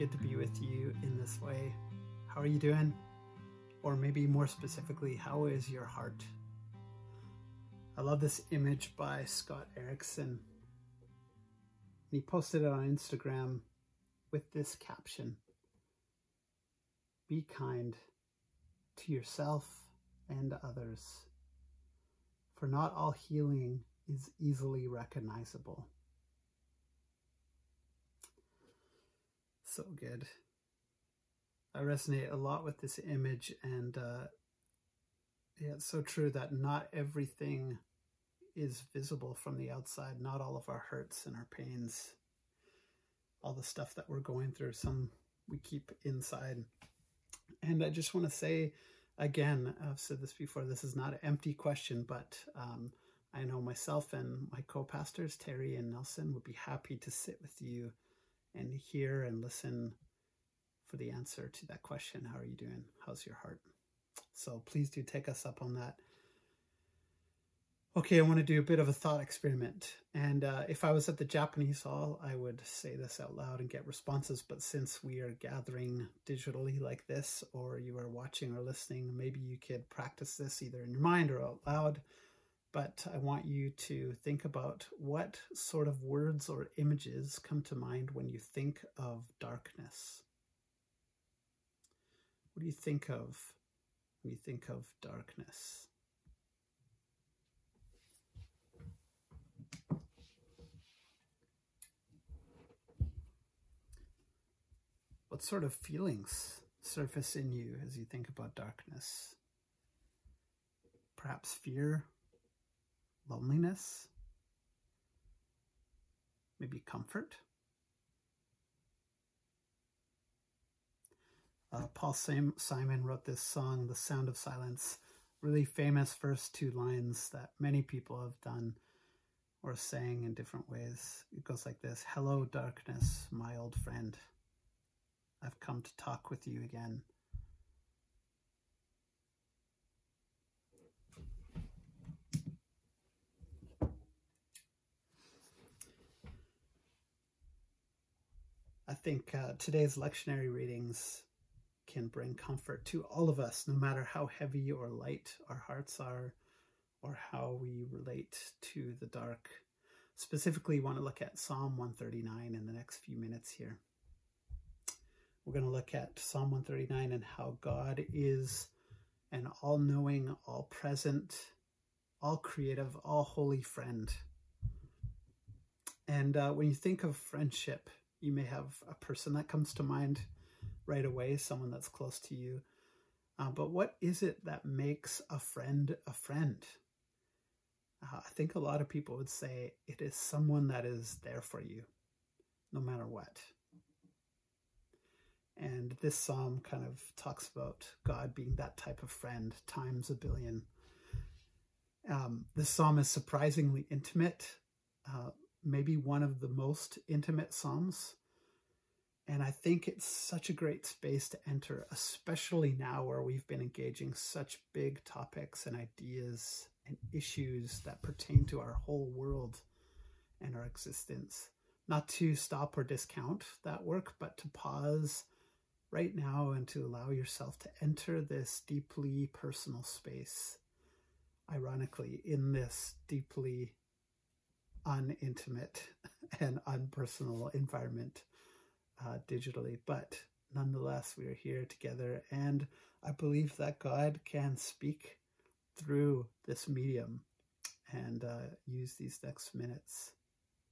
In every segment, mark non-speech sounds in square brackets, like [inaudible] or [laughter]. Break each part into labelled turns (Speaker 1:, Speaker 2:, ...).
Speaker 1: Good to be with you in this way. How are you doing? Or maybe more specifically, how is your heart? I love this image by Scott Erickson. He posted it on Instagram with this caption Be kind to yourself and others, for not all healing is easily recognizable. So good. I resonate a lot with this image, and uh, yeah, it's so true that not everything is visible from the outside. Not all of our hurts and our pains, all the stuff that we're going through, some we keep inside. And I just want to say again, I've said this before, this is not an empty question, but um, I know myself and my co pastors, Terry and Nelson, would be happy to sit with you and hear and listen for the answer to that question. How are you doing? How's your heart? So please do take us up on that. Okay, I want to do a bit of a thought experiment. And uh, if I was at the Japanese hall, I would say this out loud and get responses. But since we are gathering digitally like this, or you are watching or listening, maybe you could practice this either in your mind or out loud but I want you to think about what sort of words or images come to mind when you think of darkness. What do you think of when you think of darkness? What sort of feelings surface in you as you think about darkness? Perhaps fear, loneliness, maybe comfort. Uh, Paul Simon wrote this song, The Sound of Silence, really famous first two lines that many people have done or sang in different ways. It goes like this Hello, darkness, my old friend. I've come to talk with you again. Think uh, today's lectionary readings can bring comfort to all of us, no matter how heavy or light our hearts are or how we relate to the dark. Specifically, want to look at Psalm 139 in the next few minutes here. We're going to look at Psalm 139 and how God is an all knowing, all present, all creative, all holy friend. And uh, when you think of friendship, you may have a person that comes to mind right away, someone that's close to you. Uh, but what is it that makes a friend a friend? Uh, I think a lot of people would say it is someone that is there for you, no matter what. And this psalm kind of talks about God being that type of friend times a billion. Um, this psalm is surprisingly intimate. Uh, maybe one of the most intimate Psalms. And I think it's such a great space to enter, especially now where we've been engaging such big topics and ideas and issues that pertain to our whole world and our existence. Not to stop or discount that work, but to pause right now and to allow yourself to enter this deeply personal space. Ironically, in this deeply unintimate and unpersonal environment uh, digitally, but nonetheless, we are here together, and I believe that God can speak through this medium and uh, use these next minutes.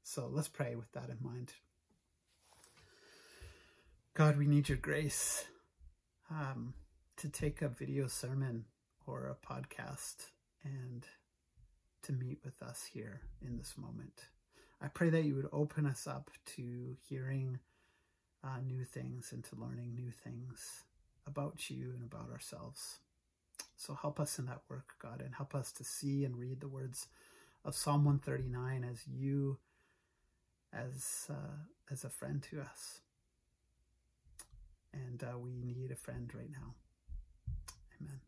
Speaker 1: So let's pray with that in mind. God, we need your grace um, to take a video sermon or a podcast and to meet with us here in this moment. I pray that you would open us up to hearing uh, new things and to learning new things about you and about ourselves. So help us in that work, God, and help us to see and read the words of Psalm 139 as you, as uh, as a friend to us. And uh, we need a friend right now. Amen.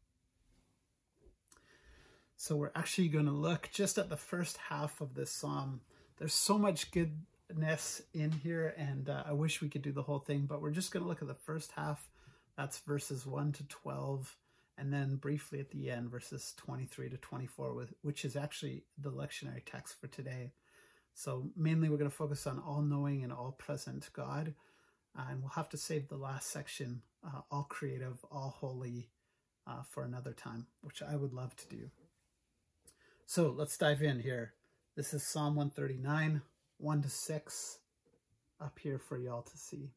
Speaker 1: So we're actually going to look just at the first half of this psalm. There's so much goodness in here, and uh, I wish we could do the whole thing, but we're just going to look at the first half. That's verses 1 to 12, and then briefly at the end, verses 23 to 24, with, which is actually the lectionary text for today. So, mainly, we're going to focus on all knowing and all present God. Uh, and we'll have to save the last section, uh, all creative, all holy, uh, for another time, which I would love to do. So let's dive in here. This is Psalm 139, 1 to 6, up here for y'all to see.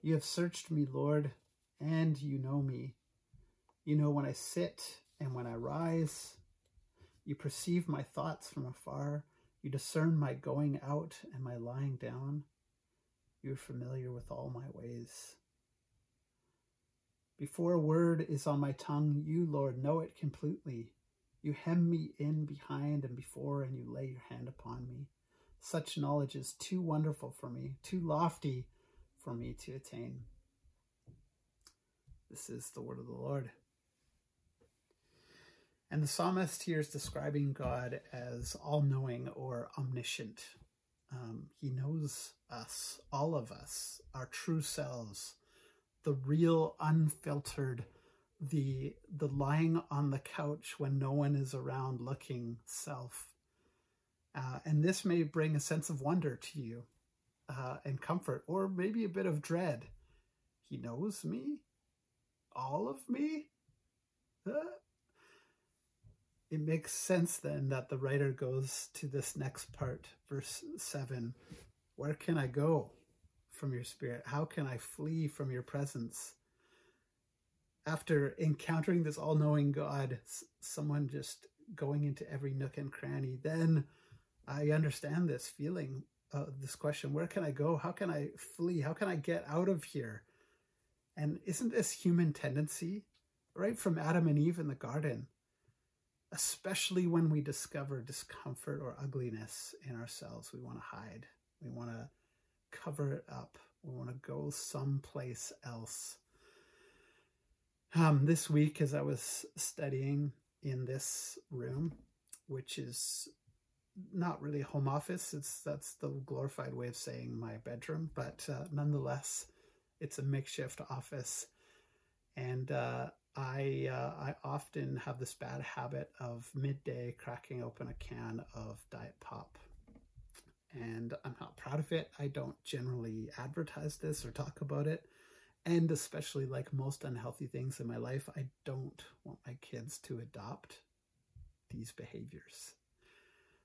Speaker 1: You have searched me, Lord, and you know me. You know when I sit and when I rise. You perceive my thoughts from afar. You discern my going out and my lying down. You are familiar with all my ways. Before a word is on my tongue, you, Lord, know it completely. You hem me in behind and before, and you lay your hand upon me. Such knowledge is too wonderful for me, too lofty for me to attain. This is the word of the Lord. And the psalmist here is describing God as all knowing or omniscient. Um, he knows us, all of us, our true selves, the real, unfiltered, the the lying on the couch when no one is around looking self. Uh, and this may bring a sense of wonder to you uh, and comfort, or maybe a bit of dread. He knows me, all of me. It makes sense then that the writer goes to this next part, verse 7. Where can I go from your spirit? How can I flee from your presence? After encountering this all knowing God, someone just going into every nook and cranny, then I understand this feeling, uh, this question where can I go? How can I flee? How can I get out of here? And isn't this human tendency, right from Adam and Eve in the garden? especially when we discover discomfort or ugliness in ourselves. We want to hide, we want to cover it up, we want to go someplace else. Um, this week, as I was studying in this room, which is not really home office, it's that's the glorified way of saying my bedroom, but uh, nonetheless, it's a makeshift office. And uh, I uh, I often have this bad habit of midday cracking open a can of Diet Pop, and I'm not proud of it. I don't generally advertise this or talk about it, and especially like most unhealthy things in my life, I don't want my kids to adopt these behaviors.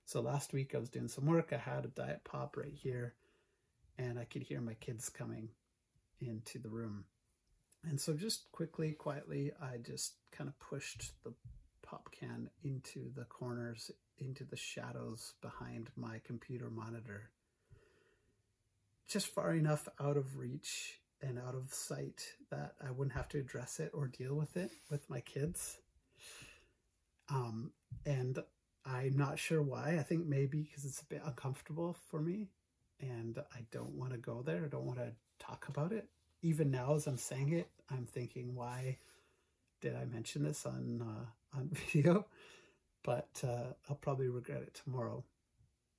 Speaker 1: So last week I was doing some work. I had a Diet Pop right here, and I could hear my kids coming into the room and so just quickly, quietly, I just kind of pushed the pop can into the corners, into the shadows behind my computer monitor. Just far enough out of reach and out of sight that I wouldn't have to address it or deal with it with my kids. Um, and I'm not sure why. I think maybe because it's a bit uncomfortable for me and I don't want to go there. I don't want to talk about it even now as I'm saying it, I'm thinking, why did I mention this on uh, on [laughs] video? But uh, I'll probably regret it tomorrow.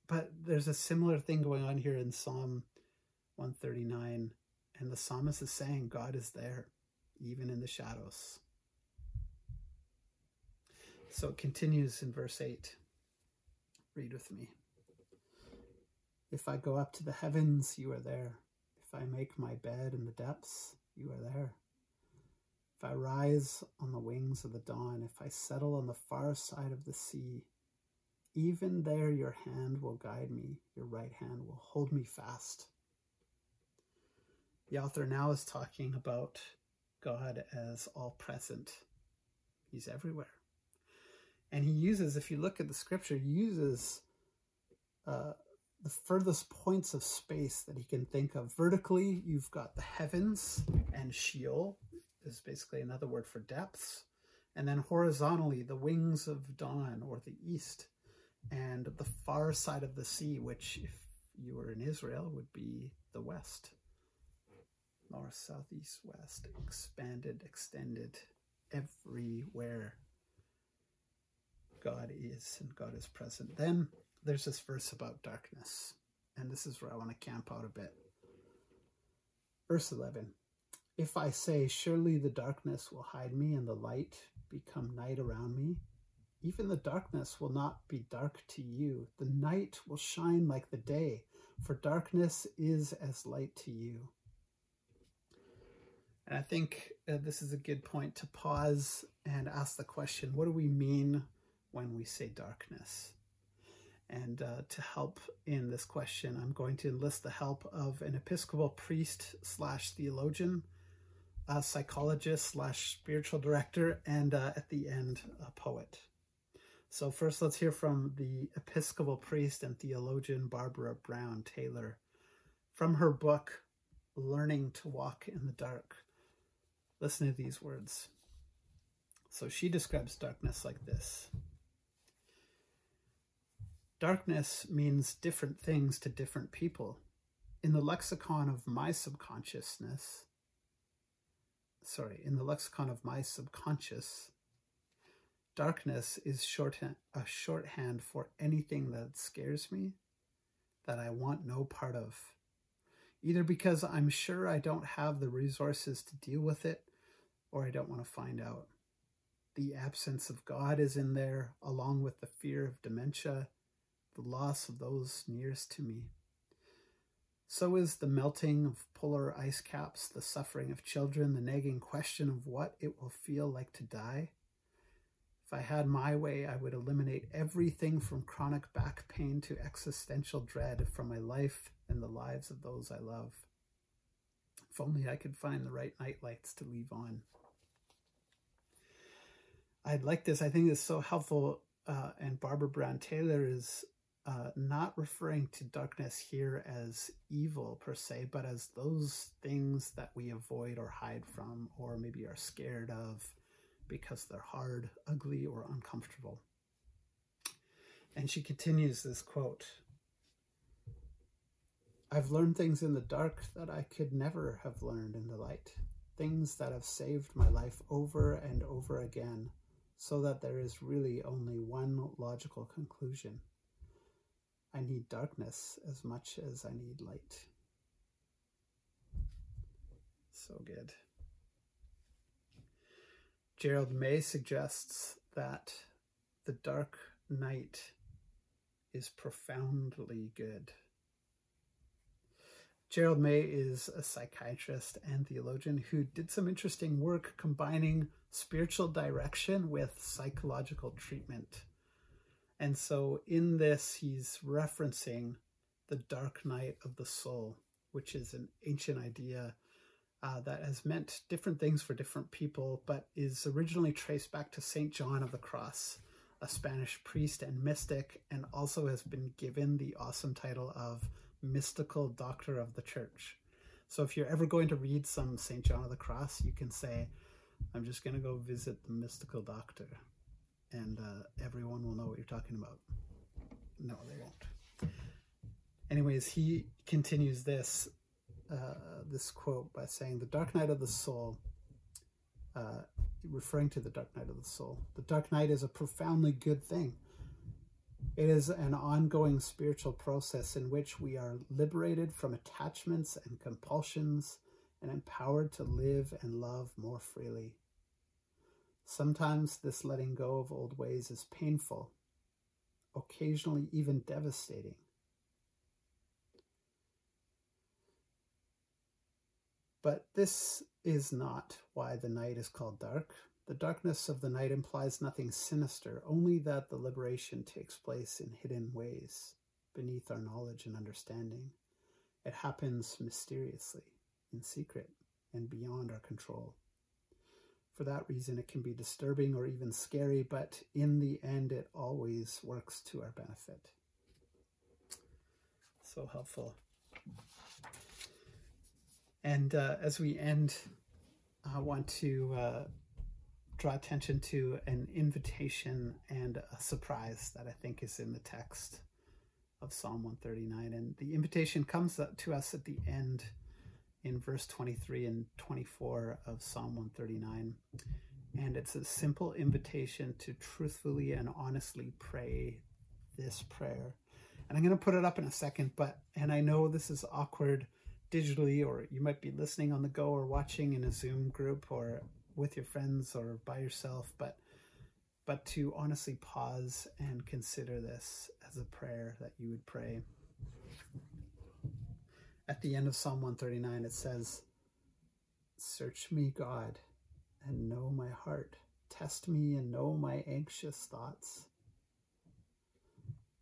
Speaker 1: But there's a similar thing going on here in Psalm 139, and the psalmist is saying God is there, even in the shadows. So it continues in verse 8. Read with me. If I go up to the heavens, you are there. If I make my bed in the depths, you are there. If I rise on the wings of the dawn, if I settle on the far side of the sea, even there your hand will guide me, your right hand will hold me fast. The author now is talking about God as all present. He's everywhere. And he uses, if you look at the scripture, uses uh, the furthest points of space that he can think of. Vertically, you've got the heavens, and Sheol is basically another word for depths. And then horizontally, the wings of dawn or the east, and the far side of the sea, which, if you were in Israel, would be the west. North, south, east, west, expanded, extended, everywhere God is and God is present. Then there's this verse about darkness, and this is where I want to camp out a bit. Verse 11 If I say, Surely the darkness will hide me, and the light become night around me, even the darkness will not be dark to you. The night will shine like the day, for darkness is as light to you. And I think uh, this is a good point to pause and ask the question what do we mean when we say darkness? And uh, to help in this question, I'm going to enlist the help of an Episcopal priest slash theologian, a psychologist slash spiritual director, and uh, at the end, a poet. So, first, let's hear from the Episcopal priest and theologian Barbara Brown Taylor from her book, Learning to Walk in the Dark. Listen to these words. So, she describes darkness like this Darkness means different things to different people. In the lexicon of my subconsciousness, sorry, in the lexicon of my subconscious, Darkness is shorthand, a shorthand for anything that scares me, that I want no part of. Either because I'm sure I don't have the resources to deal with it, or I don't want to find out. The absence of God is in there, along with the fear of dementia, the loss of those nearest to me. So is the melting of polar ice caps, the suffering of children, the nagging question of what it will feel like to die, if I had my way, I would eliminate everything from chronic back pain to existential dread from my life and the lives of those I love. If only I could find the right night lights to leave on. I'd like this. I think it's so helpful. Uh, and Barbara Brown Taylor is uh, not referring to darkness here as evil per se, but as those things that we avoid or hide from, or maybe are scared of, because they're hard, ugly, or uncomfortable. And she continues this quote I've learned things in the dark that I could never have learned in the light, things that have saved my life over and over again, so that there is really only one logical conclusion. I need darkness as much as I need light. So good. Gerald May suggests that the dark night is profoundly good. Gerald May is a psychiatrist and theologian who did some interesting work combining spiritual direction with psychological treatment. And so in this, he's referencing the dark night of the soul, which is an ancient idea uh, that has meant different things for different people, but is originally traced back to St. John of the Cross, a Spanish priest and mystic, and also has been given the awesome title of mystical doctor of the church. So if you're ever going to read some St. John of the Cross, you can say, I'm just going to go visit the mystical doctor, and uh, everyone will know what you're talking about. No, they won't. Anyways, he continues this uh, this quote by saying, The dark night of the soul, uh, referring to the dark night of the soul, the dark night is a profoundly good thing. It is an ongoing spiritual process in which we are liberated from attachments and compulsions and empowered to live and love more freely. Sometimes this letting go of old ways is painful, occasionally even devastating. But this is not why the night is called dark. The darkness of the night implies nothing sinister, only that the liberation takes place in hidden ways, beneath our knowledge and understanding. It happens mysteriously, in secret, and beyond our control. For that reason, it can be disturbing or even scary, but in the end, it always works to our benefit. So helpful. And uh, as we end, I want to uh, draw attention to an invitation and a surprise that I think is in the text of Psalm 139. And the invitation comes to us at the end in verse 23 and 24 of Psalm 139. And it's a simple invitation to truthfully and honestly pray this prayer. And I'm going to put it up in a second, but, and I know this is awkward digitally, or you might be listening on the go or watching in a Zoom group or with your friends or by yourself, but but to honestly pause and consider this as a prayer that you would pray. At the end of Psalm 139, it says, Search me, God, and know my heart. Test me and know my anxious thoughts.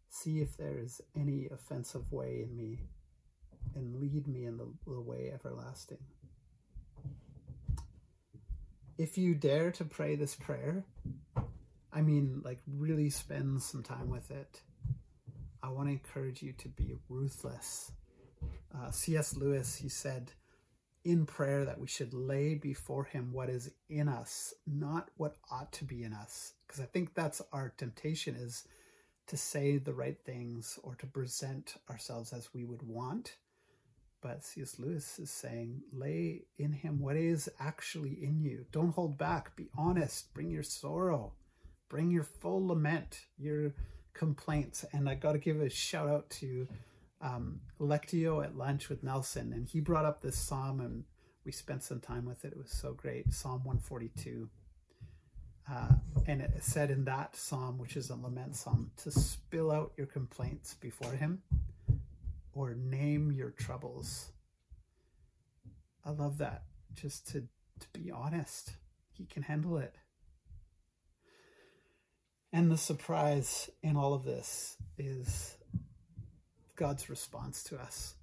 Speaker 1: See if there is any offensive way in me, and lead me in the, the way everlasting. If you dare to pray this prayer, I mean, like, really spend some time with it. I want to encourage you to be ruthless. Uh, C.S. Lewis, he said in prayer that we should lay before him what is in us, not what ought to be in us. Because I think that's our temptation is to say the right things or to present ourselves as we would want. But C.S. Lewis is saying, lay in him what is actually in you. Don't hold back. Be honest. Bring your sorrow bring your full lament, your complaints. And I got to give a shout out to um, Lectio at lunch with Nelson, and he brought up this psalm, and we spent some time with it. It was so great. Psalm 142. Uh, and it said in that psalm, which is a lament psalm, to spill out your complaints before him or name your troubles. I love that. Just to, to be honest, he can handle it. And the surprise in all of this is God's response to us.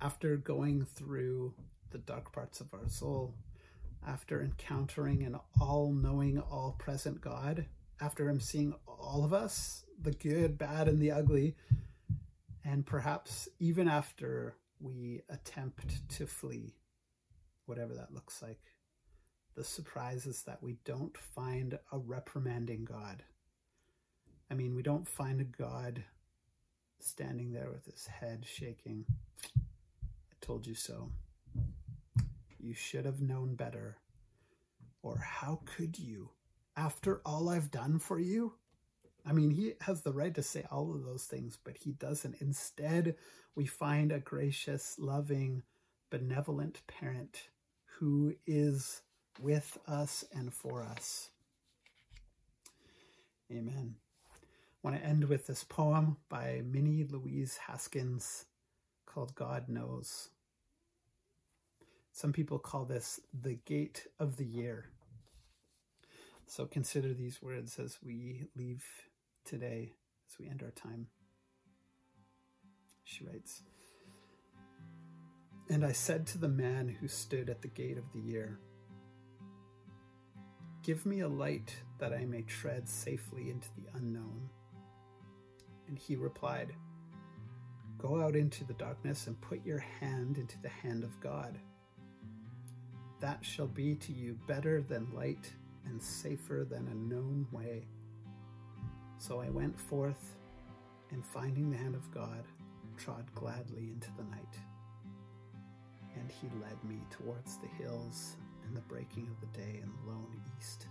Speaker 1: After going through the dark parts of our soul, after encountering an all knowing, all present God, after Him seeing all of us, the good, bad, and the ugly, and perhaps even after we attempt to flee, whatever that looks like, the surprise is that we don't find a reprimanding God. I mean, we don't find a God standing there with his head shaking. I told you so. You should have known better. Or how could you? After all I've done for you? I mean, he has the right to say all of those things, but he doesn't. Instead, we find a gracious, loving, benevolent parent who is with us and for us. Amen. Want to end with this poem by Minnie Louise Haskins called God Knows. Some people call this the gate of the year. So consider these words as we leave today, as we end our time. She writes, And I said to the man who stood at the gate of the year, Give me a light that I may tread safely into the unknown. And he replied, Go out into the darkness and put your hand into the hand of God. That shall be to you better than light and safer than a known way. So I went forth and finding the hand of God, trod gladly into the night. And he led me towards the hills and the breaking of the day in the lone east.